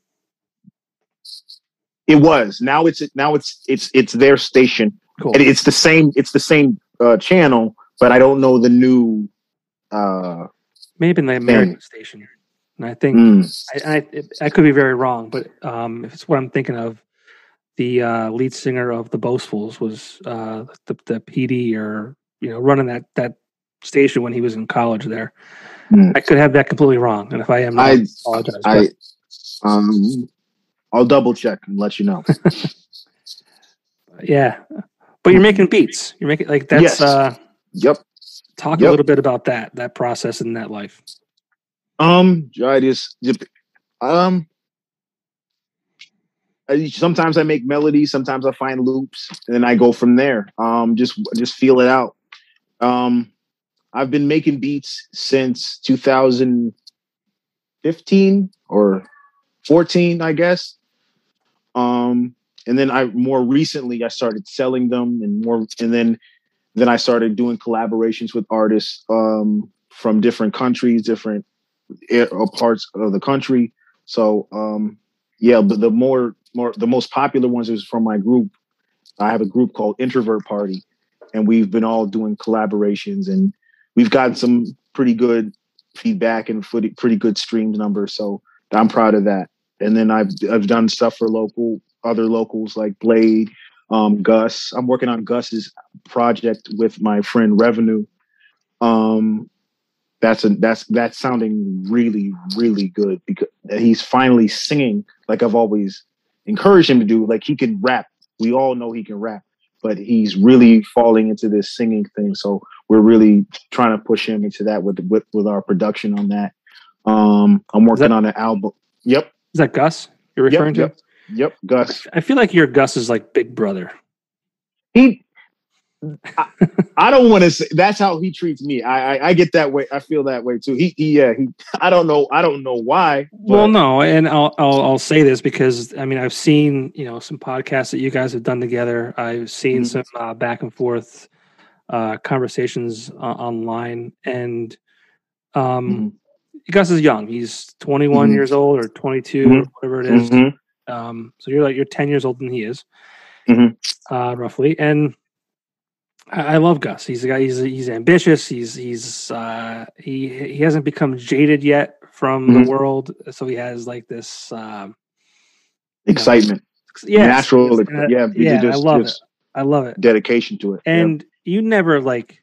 it was. Now it's now it's it's it's their station. Cool. And it's the same. It's the same uh, channel, but I don't know the new. Uh, Maybe in the American station. And I think mm, I, I, I could be very wrong, but um, if it's what I'm thinking of, the uh, lead singer of the Boastfuls was uh, the, the PD or you know running that that station when he was in college there. Hmm. I could have that completely wrong, and if I am, I, I apologize. I um, I'll double check and let you know. yeah, but you're making beats. You're making like that's Yes. uh, yep. talk a little bit about that that process and that life. Um, I just um. I, sometimes I make melodies. Sometimes I find loops, and then I go from there. Um, just just feel it out. Um, I've been making beats since 2015 or 14, I guess. Um, and then I more recently I started selling them, and more, and then then I started doing collaborations with artists um, from different countries, different parts of the country. So um, yeah, but the more more the most popular ones is from my group. I have a group called Introvert Party, and we've been all doing collaborations, and we've gotten some pretty good feedback and pretty good streams numbers. So I'm proud of that. And then I've I've done stuff for local other locals like Blade, um, Gus. I'm working on Gus's project with my friend Revenue. Um, that's a that's that's sounding really really good because he's finally singing like I've always encouraged him to do. Like he can rap. We all know he can rap, but he's really falling into this singing thing. So we're really trying to push him into that with with, with our production on that. Um, I'm working that- on an album. Yep. Is that Gus you're referring Yep. to? Yep. Yep. Gus. I feel like your Gus is like big brother. He. I, I don't want to say that's how he treats me. I, I I get that way. I feel that way too. He, he yeah. He. I don't know. I don't know why. Well, no, and I'll, I'll I'll say this because I mean I've seen you know some podcasts that you guys have done together. I've seen Mhm. some uh, back and forth uh, conversations uh, online, and um, Gus is young. He's 21 Mhm. years old or 22 or Mhm. whatever it is. Mhm. Um, so you're like you're 10 years older than he is, Mhm. uh, roughly. And I, I love Gus. He's a guy. He's he's ambitious. He's he's uh, he he hasn't become jaded yet from Mhm. the world. So he has like this. Um, Excitement. yes, Natural. yes, and I- yeah. yeah. Just, I love it. I love it. dedication to it. Yeah. And you never like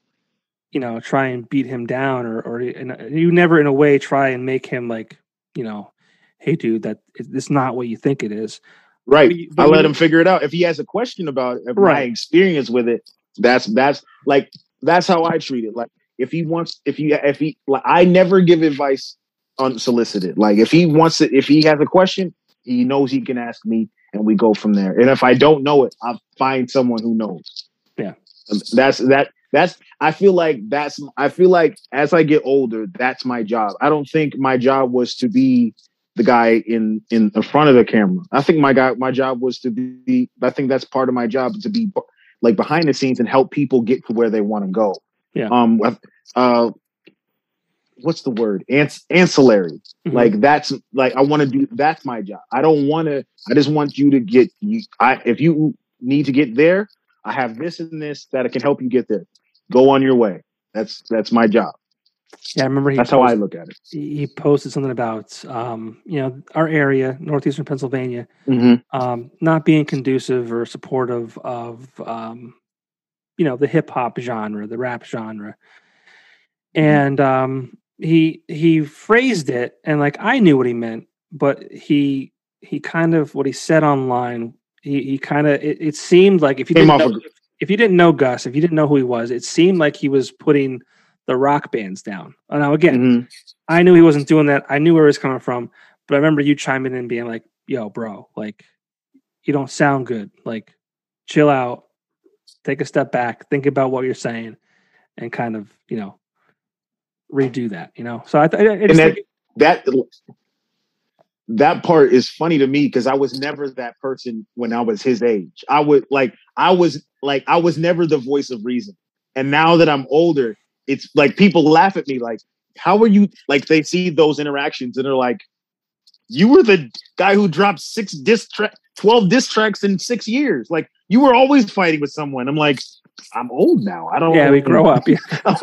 you know try and beat him down or or you never in a way try and make him like you know hey dude that it's not what you think it is right but you, but i let him figure it out if he has a question about right. my experience with it that's that's like that's how i treat it. Like if he wants if he if he like i never give advice unsolicited. Like if he wants it if he has a question he knows he can ask me and we go from there. And if i don't know it i'll find someone who knows. Yeah. Um, that's that that's I feel like that's I feel like as I get older, that's my job. I don't think my job was to be the guy in in, in front of the camera. I think my guy my job was to be I think that's part of my job to be like behind the scenes and help people get to where they want to go. Yeah. Um uh what's the word? Ans- ancillary. Mm-hmm. Like that's like I want to do that's my job. I don't want to I just want you to get you I if you need to get there, I have this and this that can help you get there go on your way. That's that's my job. Yeah, I remember. that's posted, how I look at it. He posted something about um, you know our area, northeastern Pennsylvania, mm-hmm. um, not being conducive or supportive of um, you know the hip hop genre, the rap genre, mm-hmm. and um, he he phrased it, and like I knew what he meant, but he he kind of what he said online. He, he kind of it, it, seemed like if you didn't know, if you didn't know Gus, if you didn't know who he was, it seemed like he was putting the rock bands down. Now, again, mm-hmm. I knew he wasn't doing that. I knew where he was coming from, but I remember you chiming in and being like, "Yo, bro, like, you don't sound good. Like, chill out, take a step back, think about what you're saying, and kind of, you know, redo that. You know." So I, th- I and that that that part is funny to me because I was never that person when I was his age. I would like I was like I was never the voice of reason. And now that I'm older, it's like people laugh at me like, how are you like they see those interactions and they're like, you were the guy who dropped six disc tra- 12 disc tracks in six years. Like you were always fighting with someone. I'm like, I'm old now. I don't Yeah, we grow up. Yeah. I'm,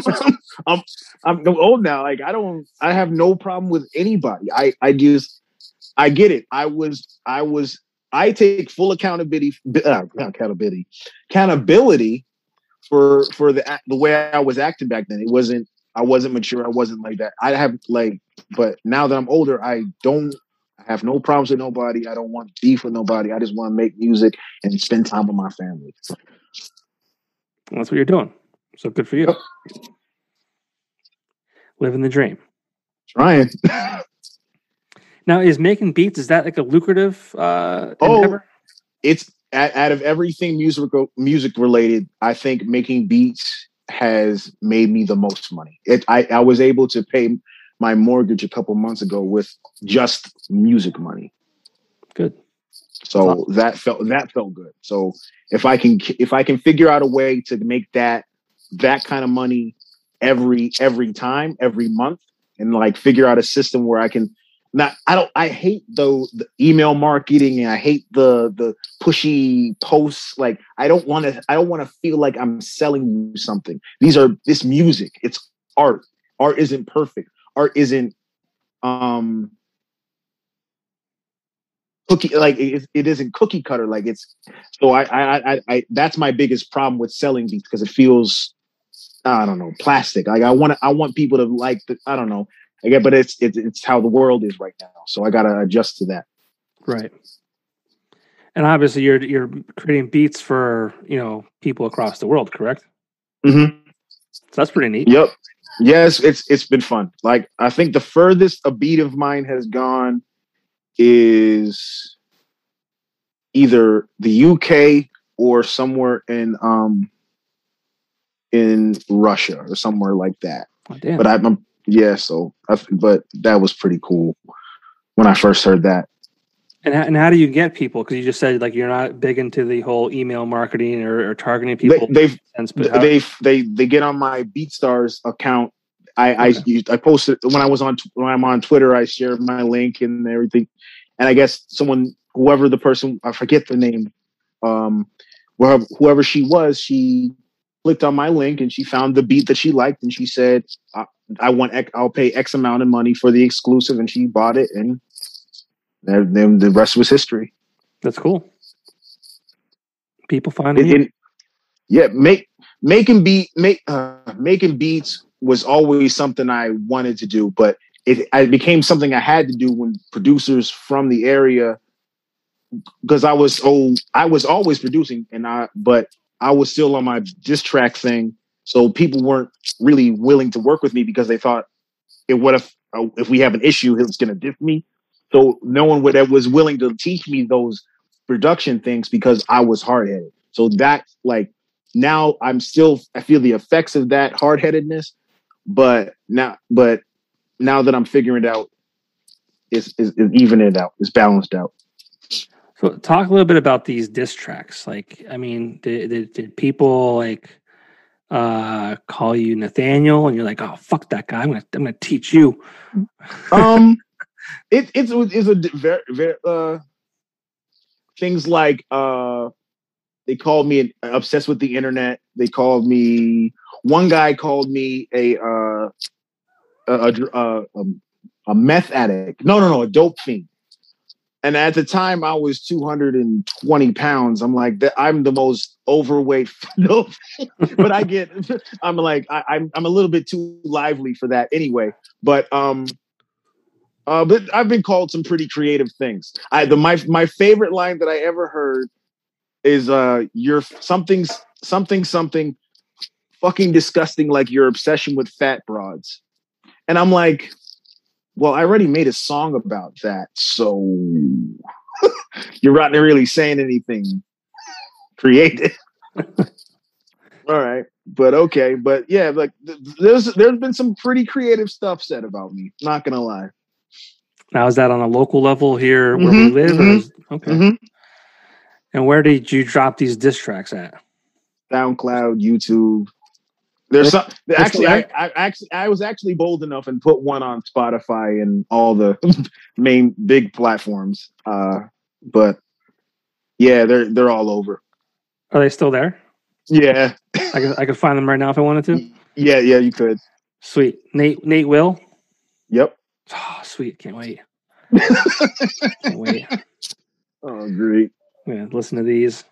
I'm, I'm old now. Like I don't I have no problem with anybody. I I just I get it. I was I was I take full accountability uh, accountability accountability for for the the way I was acting back then. It wasn't I wasn't mature. I wasn't like that. I have like, but now that I'm older, I don't I have no problems with nobody. I don't want beef with nobody. I just want to make music and spend time with my family. that's what you're doing. So good for you. Living the dream. Trying. Now, is making beats is that like a lucrative uh, oh, endeavor? It's out of everything musical music related. I think making beats has made me the most money. It, I I was able to pay my mortgage a couple months ago with just music money. Good. So awesome. that felt that felt good. So if I can if I can figure out a way to make that that kind of money every every time every month and like figure out a system where I can not I don't I hate the, the email marketing and I hate the the pushy posts. Like I don't want to I don't want to feel like I'm selling you something. These are this music. It's art. Art isn't perfect. Art isn't um cookie like it, it isn't cookie cutter like it's so I, I i i that's my biggest problem with selling beats because it feels i don't know plastic like i want i want people to like the, i don't know Again, but it's, it's it's how the world is right now. So I got to adjust to that. Right. And obviously, you're you're creating beats for you know people across the world, correct? Mm-hmm. So that's pretty neat. Yep. Yes, it's it's been fun. Like I think the furthest a beat of mine has gone is either the UK or somewhere in um in Russia or somewhere like that. Oh, but I'm yeah, so I, but that was pretty cool when I first heard that. And how, and how do you get people? Because you just said like you're not big into the whole email marketing or, or targeting people. They they they they get on my BeatStars account. I okay. I I posted when I was on when I'm on Twitter. I share my link and everything. And I guess someone, whoever the person, I forget the name, um, whoever, whoever she was, she clicked on my link and she found the beat that she liked and she said, I want I'll pay X amount of money for the exclusive, and she bought it, and then the rest was history. That's cool. People find it. it yeah, make making beat make uh, making beats was always something I wanted to do, but it, it became something I had to do when producers from the area because I was oh I was always producing and I but I was still on my diss track thing, so people weren't really willing to work with me because they thought, "If what if uh, if we have an issue, he's going to diss me?" So no one would that was willing to teach me those production things because I was hard headed. So that like now I'm still I feel the effects of that hard headedness, but now but now that I'm figuring it out, is is even it out, it's balanced out. So talk a little bit about these diss tracks. Like, I mean, did, did, did people like uh call you Nathaniel and you're like, oh fuck that guy, I'm gonna I'm gonna teach you. um it, it's it's a very very uh things like uh they called me obsessed with the internet. They called me one guy called me a uh a, a, a, um, a meth addict. No, no, no, a dope fiend. And at the time, I was 220 pounds. I'm like, I'm the most overweight. no, but I get, I'm like, I, I'm, I'm a little bit too lively for that anyway. But um, uh, but I've been called some pretty creative things. I the my my favorite line that I ever heard is uh, "You're something something something fucking disgusting like your obsession with fat broads," and I'm like, well, I already made a song about that, so you're not really saying anything creative. All right, but okay, but yeah, like there's there's been some pretty creative stuff said about me. Not gonna lie. Now is that on a local level here where mm-hmm, we live? Mm-hmm, okay. Mm-hmm. And where did you drop these diss tracks at? SoundCloud, YouTube, there's some actually I, I, actually I was actually bold enough and put one on Spotify and all the main big platforms. Uh, but yeah, they're they're all over. Are they still there? Yeah. I could I could find them right now if I wanted to. Yeah, yeah, you could. Sweet. Nate Nate Will? Yep. Oh, sweet. Can't wait. Can't wait. Oh, great. Yeah, listen to these.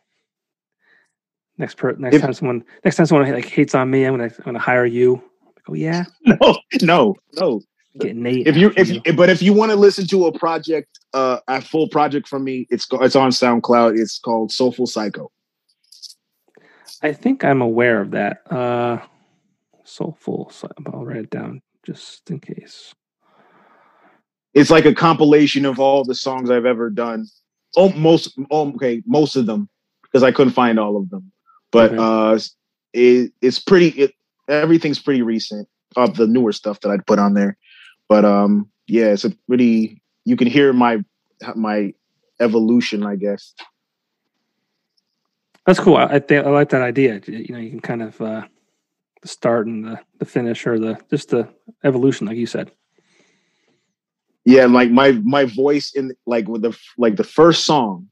Next per next if, time someone next time someone like hates on me, I'm gonna I'm gonna hire you. Like, oh yeah. No, no, no. Get Nate. If you if you, but if you want to listen to a project, uh, a full project from me, it's it's on SoundCloud. It's called Soulful Psycho. I think I'm aware of that. Uh, Soulful. I'll write it down just in case. It's like a compilation of all the songs I've ever done. Oh, most oh, okay, most of them because I couldn't find all of them but uh, it, it's pretty. It everything's pretty recent of the newer stuff that I'd put on there. But um, yeah, it's a pretty. You can hear my my evolution, I guess. That's cool. I think I like that idea. You know, you can kind of uh, the start and the the finish, or the just the evolution, like you said. Yeah, like my my voice in like with the like the first song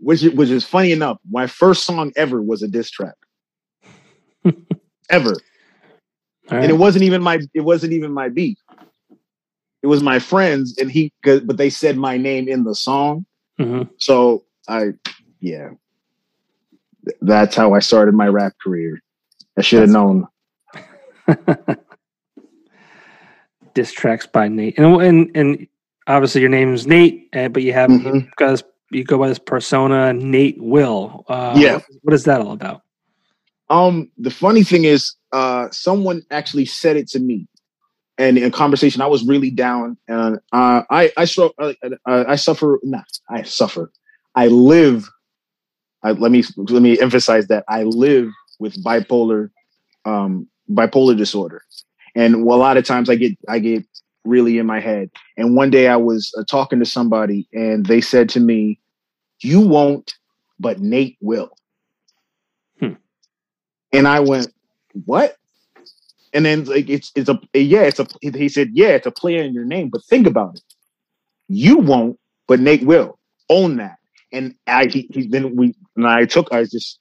which which is funny enough. My first song ever was a diss track, ever, right. and it wasn't even my it wasn't even my beat. It was my friends, and he but they said my name in the song, mm-hmm. so I yeah, that's how I started my rap career. I should have known. diss tracks by Nate, and and and obviously your name is Nate, uh, but you have mm-hmm. got you go by this persona Nate Will. Uh, yeah, what is that all about? Um, the funny thing is, uh, someone actually said it to me, and in a conversation, I was really down, and uh, I I, uh, uh, I suffer. Not I suffer. I live. I, let me let me emphasize that I live with bipolar, um, bipolar disorder, and a lot of times I get I get really in my head. And one day I was uh, talking to somebody and they said to me, You won't, but Nate will. Hmm. And I went, What? And then like it's it's a yeah, it's a he said, Yeah, it's a play in your name, but think about it. You won't, but Nate will. Own that. And I he, he then we and I took I just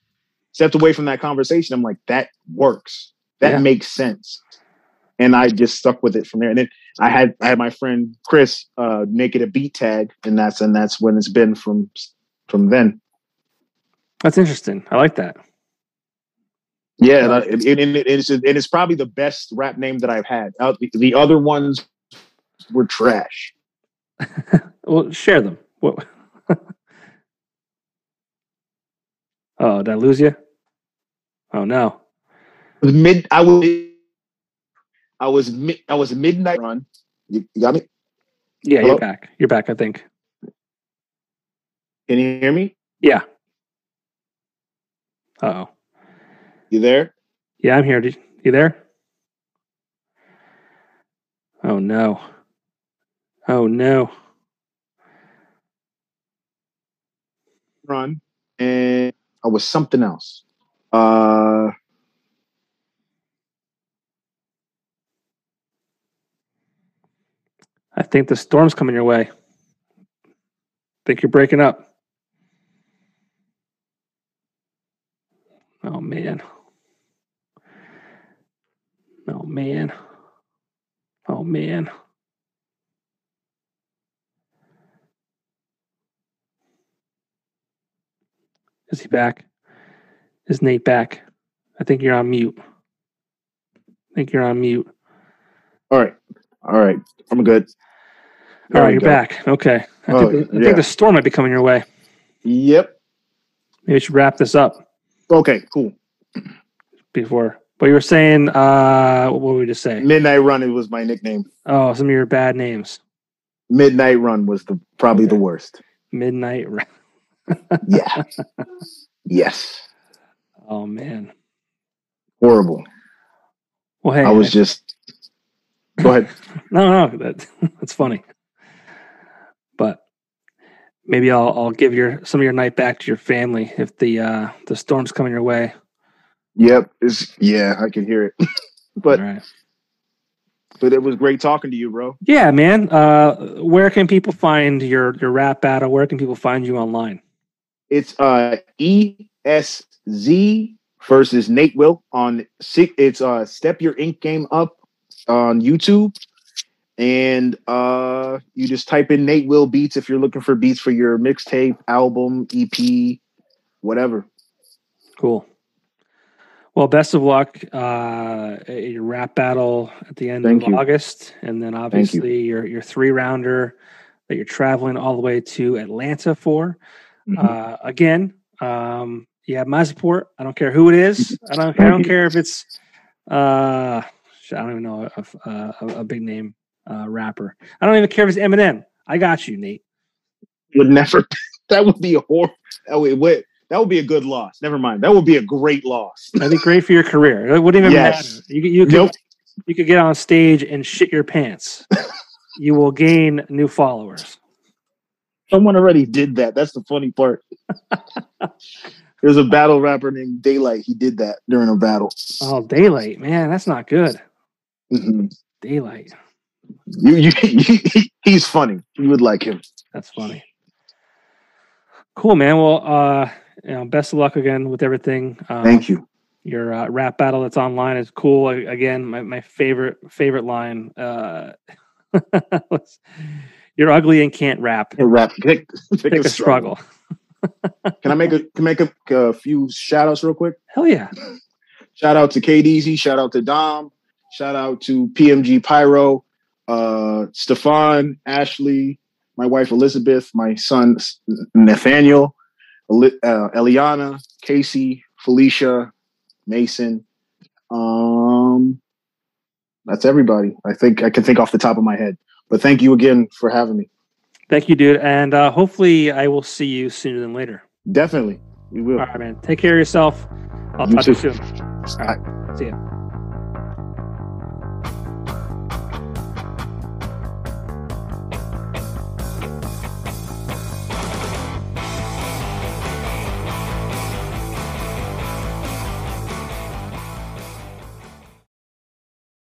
stepped away from that conversation. I'm like, that works. That yeah. makes sense and I just stuck with it from there. And then I had I had my friend Chris uh, make it a beat tag, and that's and that's when it's been from from then. That's interesting. I like that. Yeah, and, I- and, and, it's and it's probably the best rap name that I've had. Uh, the, the other ones were trash. Well, share them. What? oh, did I lose you? Oh no. Mid, I was, I was, mid, I was midnight run. You, you got me? Yeah, Hello? you're back. You're back. I think. Can you hear me? Yeah. Oh. You there? Yeah, I'm here. Did- You there? Oh no. Oh no. Run, and I was something else. Uh, I think the storm's coming your way. Think you're breaking up. Oh man. Oh man. Oh man. Is he back? Is Nate back? I think you're on mute. I think you're on mute. all right, all right, I'm good. There All right, we you're go. back. Okay. I, Oh, think, the, I yeah. think the storm might be coming your way. Yep. Maybe we should wrap this up Okay, cool. before. But you were saying, uh, what were we just saying? Midnight Run. It was my nickname. Oh, some of your bad names. Midnight Run was the probably the worst. Midnight. Ra- Yeah. yes. Oh man. Horrible. Well, hey, I was just. Go ahead. no, no, that, that's funny. Maybe I'll I'll give your some of your night back to your family if the uh, the storm's coming your way. Yep. It's yeah. I can hear it. but right. but it was great talking to you, bro. Yeah, man. Uh, where can people find your your rap battle? Where can people find you online? It's uh ESZ versus Nate Will on six. It's uh Step Your Ink Game Up on YouTube, and uh you just type in Nate Will beats if you're looking for beats for your mixtape, album, EP, whatever. Cool. Well, best of luck. Uh, your rap battle at the end Thank of you. August, and then obviously your your three rounder that you're traveling all the way to Atlanta for. Mhm. Uh, again, um, you have my support. I don't care who it is. I don't. I don't care if it's. Uh, I don't even know a, a, a, a big name uh, rapper. I don't even care if it's Eminem. I got you, Nate. Would never. That would be a hor. That would, wait, that would be a good loss. Never mind. That would be a great loss. I think great for your career. It wouldn't even Yes. matter. You, could- you could Nope. you could get on stage and shit your pants. you will gain new followers. Someone already did that. That's the funny part. There's a battle rapper named Daylight. He did that during a battle. Oh, daylight, man, that's not good. Mhm. Daylight, You, you, he's funny. You would like him. that's funny. Cool, man. Well, uh, you know, best of luck again with everything. Um, Thank you. Your uh, rap battle that's online is cool. I, again, my, my favorite favorite line. Uh, was, You're ugly and can't rap. Hey, rap. Pick, pick, Pick a struggle. Can I make a can make a, a few shout outs real quick? Hell yeah. Shout out to KDZ. Shout out to Dom. Shout out to PMG Pyro, uh, Stefan, Ashley, my wife Elizabeth, my son Nathaniel, uh, Eliana, Casey, Felicia, Mason. Um, that's everybody. I think I can think off the top of my head. But thank you again for having me. Thank you, dude. And uh, hopefully, I will see you sooner than later. Definitely, we will. All right, man. Take care of yourself. I'll You talk to you soon. All right. See ya.